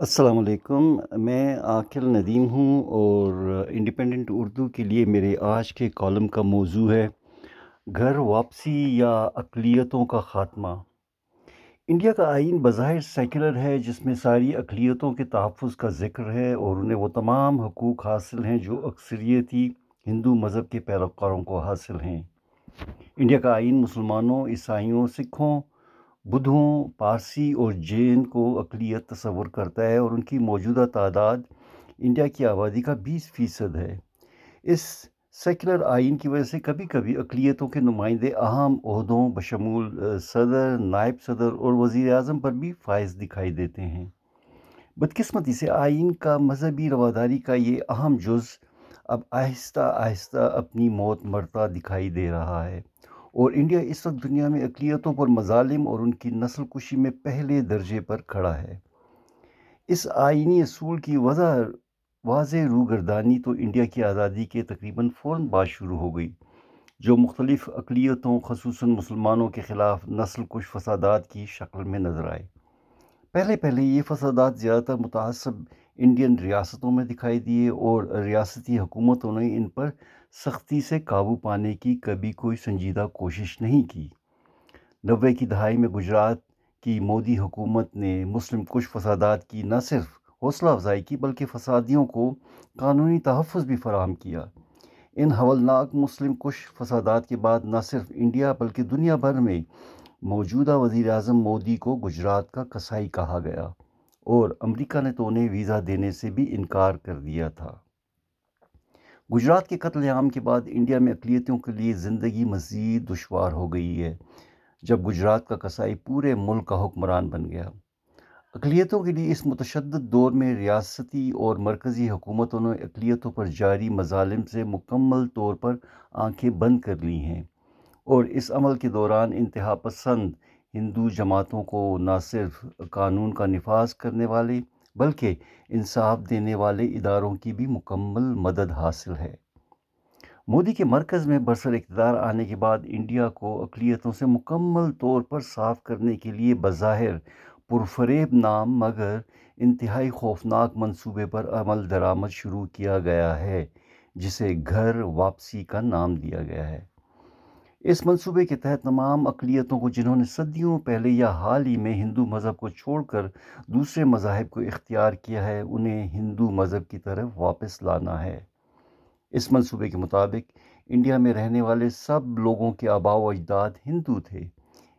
السلام علیکم، میں عاقل ندیم ہوں اور انڈیپینڈنٹ اردو کے لیے میرے آج کے کالم کا موضوع ہے گھر واپسی یا اقلیتوں کا خاتمہ۔ انڈیا کا آئین بظاہر سیکولر ہے، جس میں ساری اقلیتوں کے تحفظ کا ذکر ہے اور انہیں وہ تمام حقوق حاصل ہیں جو اکثریتی ہندو مذہب کے پیروکاروں کو حاصل ہیں۔ انڈیا کا آئین مسلمانوں، عیسائیوں، سکھوں بدھوں، پارسی اور جین کو اقلیت تصور کرتا ہے اور ان کی موجودہ تعداد انڈیا کی آبادی کا بیس فیصد ہے۔ اس سیکولر آئین کی وجہ سے کبھی کبھی اقلیتوں کے نمائندے اہم عہدوں، بشمول صدر، نائب صدر اور وزیر اعظم پر بھی فائز دکھائی دیتے ہیں۔ بدقسمتی سے آئین کا مذہبی رواداری کا یہ اہم جز اب آہستہ آہستہ اپنی موت مرتا دکھائی دے رہا ہے۔ اور انڈیا اس وقت دنیا میں اقلیتوں پر مظالم اور ان کی نسل کشی میں پہلے درجے پر کھڑا ہے۔ اس آئینی اصول کی وضع واضح روگردانی تو انڈیا کی آزادی کے تقریباً فوراً بعد شروع ہو گئی، جو مختلف اقلیتوں، خصوصاً مسلمانوں کے خلاف نسل کش فسادات کی شکل میں نظر آئے۔ پہلے پہلے یہ فسادات زیادہ تر متعصب انڈین ریاستوں میں دکھائی دیے اور ریاستی حکومتوں نے ان پر سختی سے قابو پانے کی کبھی کوئی سنجیدہ کوشش نہیں کی۔ نوے کی دہائی میں گجرات کی مودی حکومت نے مسلم کش فسادات کی نہ صرف حوصلہ افزائی کی بلکہ فسادیوں کو قانونی تحفظ بھی فراہم کیا۔ ان حولناک مسلم کش فسادات کے بعد نہ صرف انڈیا بلکہ دنیا بھر میں موجودہ وزیر اعظم مودی کو گجرات کا کسائی کہا گیا۔ اور امریکہ نے تو انہیں ویزا دینے سے بھی انکار کر دیا تھا۔ گجرات کے قتل عام کے بعد انڈیا میں اقلیتوں کے لیے زندگی مزید دشوار ہو گئی ہے، جب گجرات کا کسائی پورے ملک کا حکمران بن گیا۔ اقلیتوں کے لیے اس متشدد دور میں ریاستی اور مرکزی حکومتوں نے اقلیتوں پر جاری مظالم سے مکمل طور پر آنکھیں بند کر لی ہیں اور اس عمل کے دوران انتہا پسند ہندو جماعتوں کو نہ صرف قانون کا نفاذ کرنے والے بلکہ انصاف دینے والے اداروں کی بھی مکمل مدد حاصل ہے۔ مودی کے مرکز میں برسر اقتدار آنے کے بعد انڈیا کو اقلیتوں سے مکمل طور پر صاف کرنے کے لیے بظاہر پرفریب نام مگر انتہائی خوفناک منصوبے پر عمل درآمد شروع کیا گیا ہے، جسے گھر واپسی کا نام دیا گیا ہے۔ اس منصوبے کے تحت تمام اقلیتوں کو جنہوں نے صدیوں پہلے یا حال ہی میں ہندو مذہب کو چھوڑ کر دوسرے مذاہب کو اختیار کیا ہے، انہیں ہندو مذہب کی طرف واپس لانا ہے۔ اس منصوبے کے مطابق انڈیا میں رہنے والے سب لوگوں کے آبا و اجداد ہندو تھے۔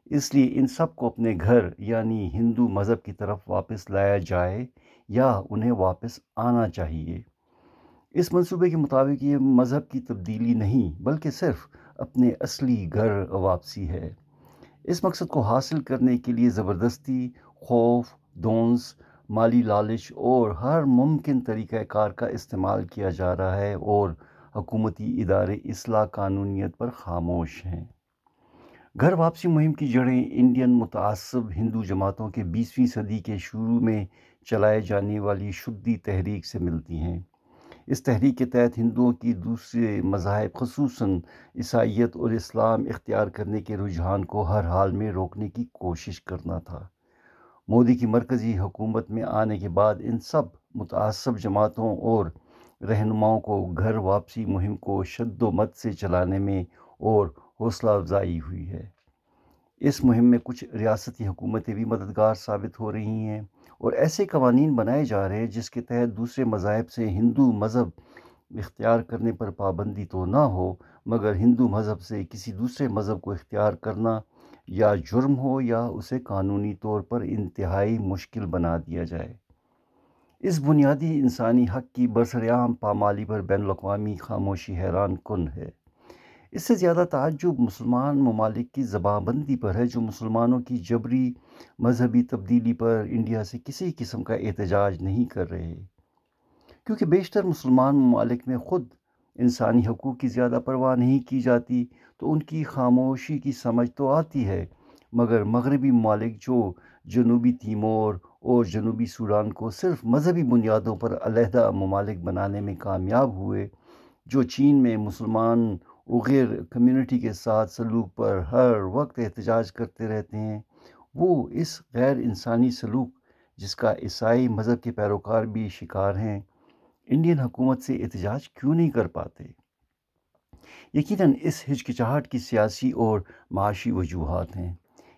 اس لیے ان سب کو اپنے گھر یعنی ہندو مذہب کی طرف واپس لایا جائے یا انہیں واپس آنا چاہیے۔ اس منصوبے کے مطابق یہ مذہب کی تبدیلی نہیں، بلکہ صرف اپنے اصلی گھر واپسی ہے۔ اس مقصد کو حاصل کرنے کے لیے زبردستی، خوف، دونس، مالی لالچ اور ہر ممکن طریقہ کار کا استعمال کیا جا رہا ہے اور حکومتی ادارے اصلاح قانونیت پر خاموش ہیں۔ گھر واپسی مہم کی جڑیں انڈین متعصب ہندو جماعتوں کے بیسویں صدی کے شروع میں چلائے جانے والی شدی تحریک سے ملتی ہیں۔ اس تحریک کے تحت ہندوؤں کی دوسرے مذاہب، خصوصاً عیسائیت اور اسلام اختیار کرنے کے رجحان کو ہر حال میں روکنے کی کوشش کرنا تھا۔ مودی کی مرکزی حکومت میں آنے کے بعد ان سب متعصب جماعتوں اور رہنماؤں کو گھر واپسی مہم کو شد و مت سے چلانے میں اور حوصلہ افزائی ہوئی ہے۔ اس مہم میں کچھ ریاستی حکومتیں بھی مددگار ثابت ہو رہی ہیں اور ایسے قوانین بنائے جا رہے ہیں جس کے تحت دوسرے مذاہب سے ہندو مذہب اختیار کرنے پر پابندی تو نہ ہو، مگر ہندو مذہب سے کسی دوسرے مذہب کو اختیار کرنا یا جرم ہو یا اسے قانونی طور پر انتہائی مشکل بنا دیا جائے۔ اس بنیادی انسانی حق کی برسریام پامالی پر بین الاقوامی خاموشی حیران کن ہے۔ اس سے زیادہ تعجب مسلمان ممالک کی زباں بندی پر ہے، جو مسلمانوں کی جبری مذہبی تبدیلی پر انڈیا سے کسی قسم کا احتجاج نہیں کر رہے۔ کیونکہ بیشتر مسلمان ممالک میں خود انسانی حقوق کی زیادہ پرواہ نہیں کی جاتی، تو ان کی خاموشی کی سمجھ تو آتی ہے۔ مگر مغربی ممالک جو جنوبی تیمور اور جنوبی سوڈان کو صرف مذہبی بنیادوں پر علیحدہ ممالک بنانے میں کامیاب ہوئے، جو چین میں مسلمان وغیر کمیونٹی کے ساتھ سلوک پر ہر وقت احتجاج کرتے رہتے ہیں۔ وہ اس غیر انسانی سلوک، جس کا عیسائی مذہب کے پیروکار بھی شکار ہیں، انڈین حکومت سے احتجاج کیوں نہیں کر پاتے؟ یقیناً اس ہچکچاہٹ کی سیاسی اور معاشی وجوہات ہیں۔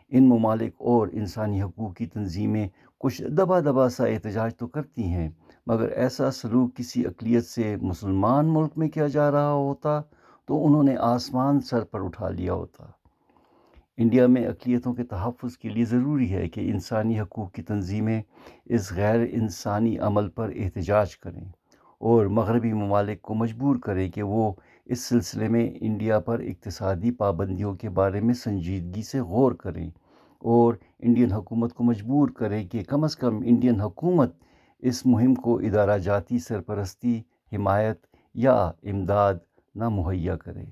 ان ممالک اور انسانی حقوق کی تنظیمیں کچھ دبا دبا سا احتجاج تو کرتی ہیں، مگر ایسا سلوک کسی اقلیت سے مسلمان ملک میں کیا جا رہا ہوتا؟ تو انہوں نے آسمان سر پر اٹھا لیا ہوتا۔ انڈیا میں اقلیتوں کے تحفظ کے لیے ضروری ہے کہ انسانی حقوق کی تنظیمیں اس غیر انسانی عمل پر احتجاج کریں اور مغربی ممالک کو مجبور کریں کہ وہ اس سلسلے میں انڈیا پر اقتصادی پابندیوں کے بارے میں سنجیدگی سے غور کریں اور انڈین حکومت کو مجبور کریں کہ کم از کم انڈین حکومت اس مہم کو ادارہ جاتی سرپرستی، حمایت یا امداد نہ مہیا کرے۔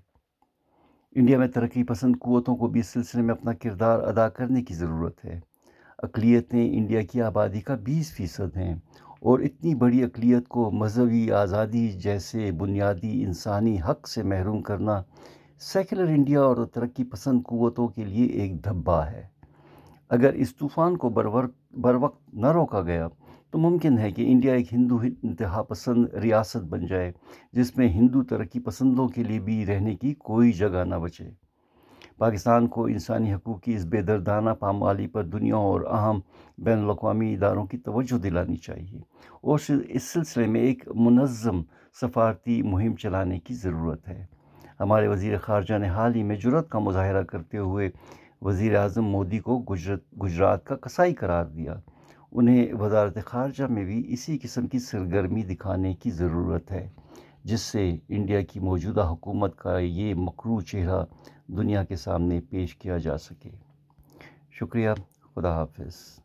انڈیا میں ترقی پسند قوتوں کو بھی اس سلسلے میں اپنا کردار ادا کرنے کی ضرورت ہے۔ اقلیتیں انڈیا کی آبادی کا بیس فیصد ہیں اور اتنی بڑی اقلیت کو مذہبی آزادی جیسے بنیادی انسانی حق سے محروم کرنا سیکولر انڈیا اور ترقی پسند قوتوں کے لیے ایک دھبا ہے۔ اگر اس طوفان کو بر وقت نہ روکا گیا تو ممکن ہے کہ انڈیا ایک ہندو انتہا پسند ریاست بن جائے، جس میں ہندو ترقی پسندوں کے لیے بھی رہنے کی کوئی جگہ نہ بچے۔ پاکستان کو انسانی حقوق کی اس بے دردانہ پامالی پر دنیا اور اہم بین الاقوامی اداروں کی توجہ دلانی چاہیے اور اس سلسلے میں ایک منظم سفارتی مہم چلانے کی ضرورت ہے۔ ہمارے وزیر خارجہ نے حال ہی میں جرت کا مظاہرہ کرتے ہوئے وزیر اعظم مودی کو گجرات گجرات کا کسائی قرار دیا۔ انہیں وزارت خارجہ میں بھی اسی قسم کی سرگرمی دکھانے کی ضرورت ہے، جس سے انڈیا کی موجودہ حکومت کا یہ مکرو چہرہ دنیا کے سامنے پیش کیا جا سکے۔ شکریہ، خدا حافظ۔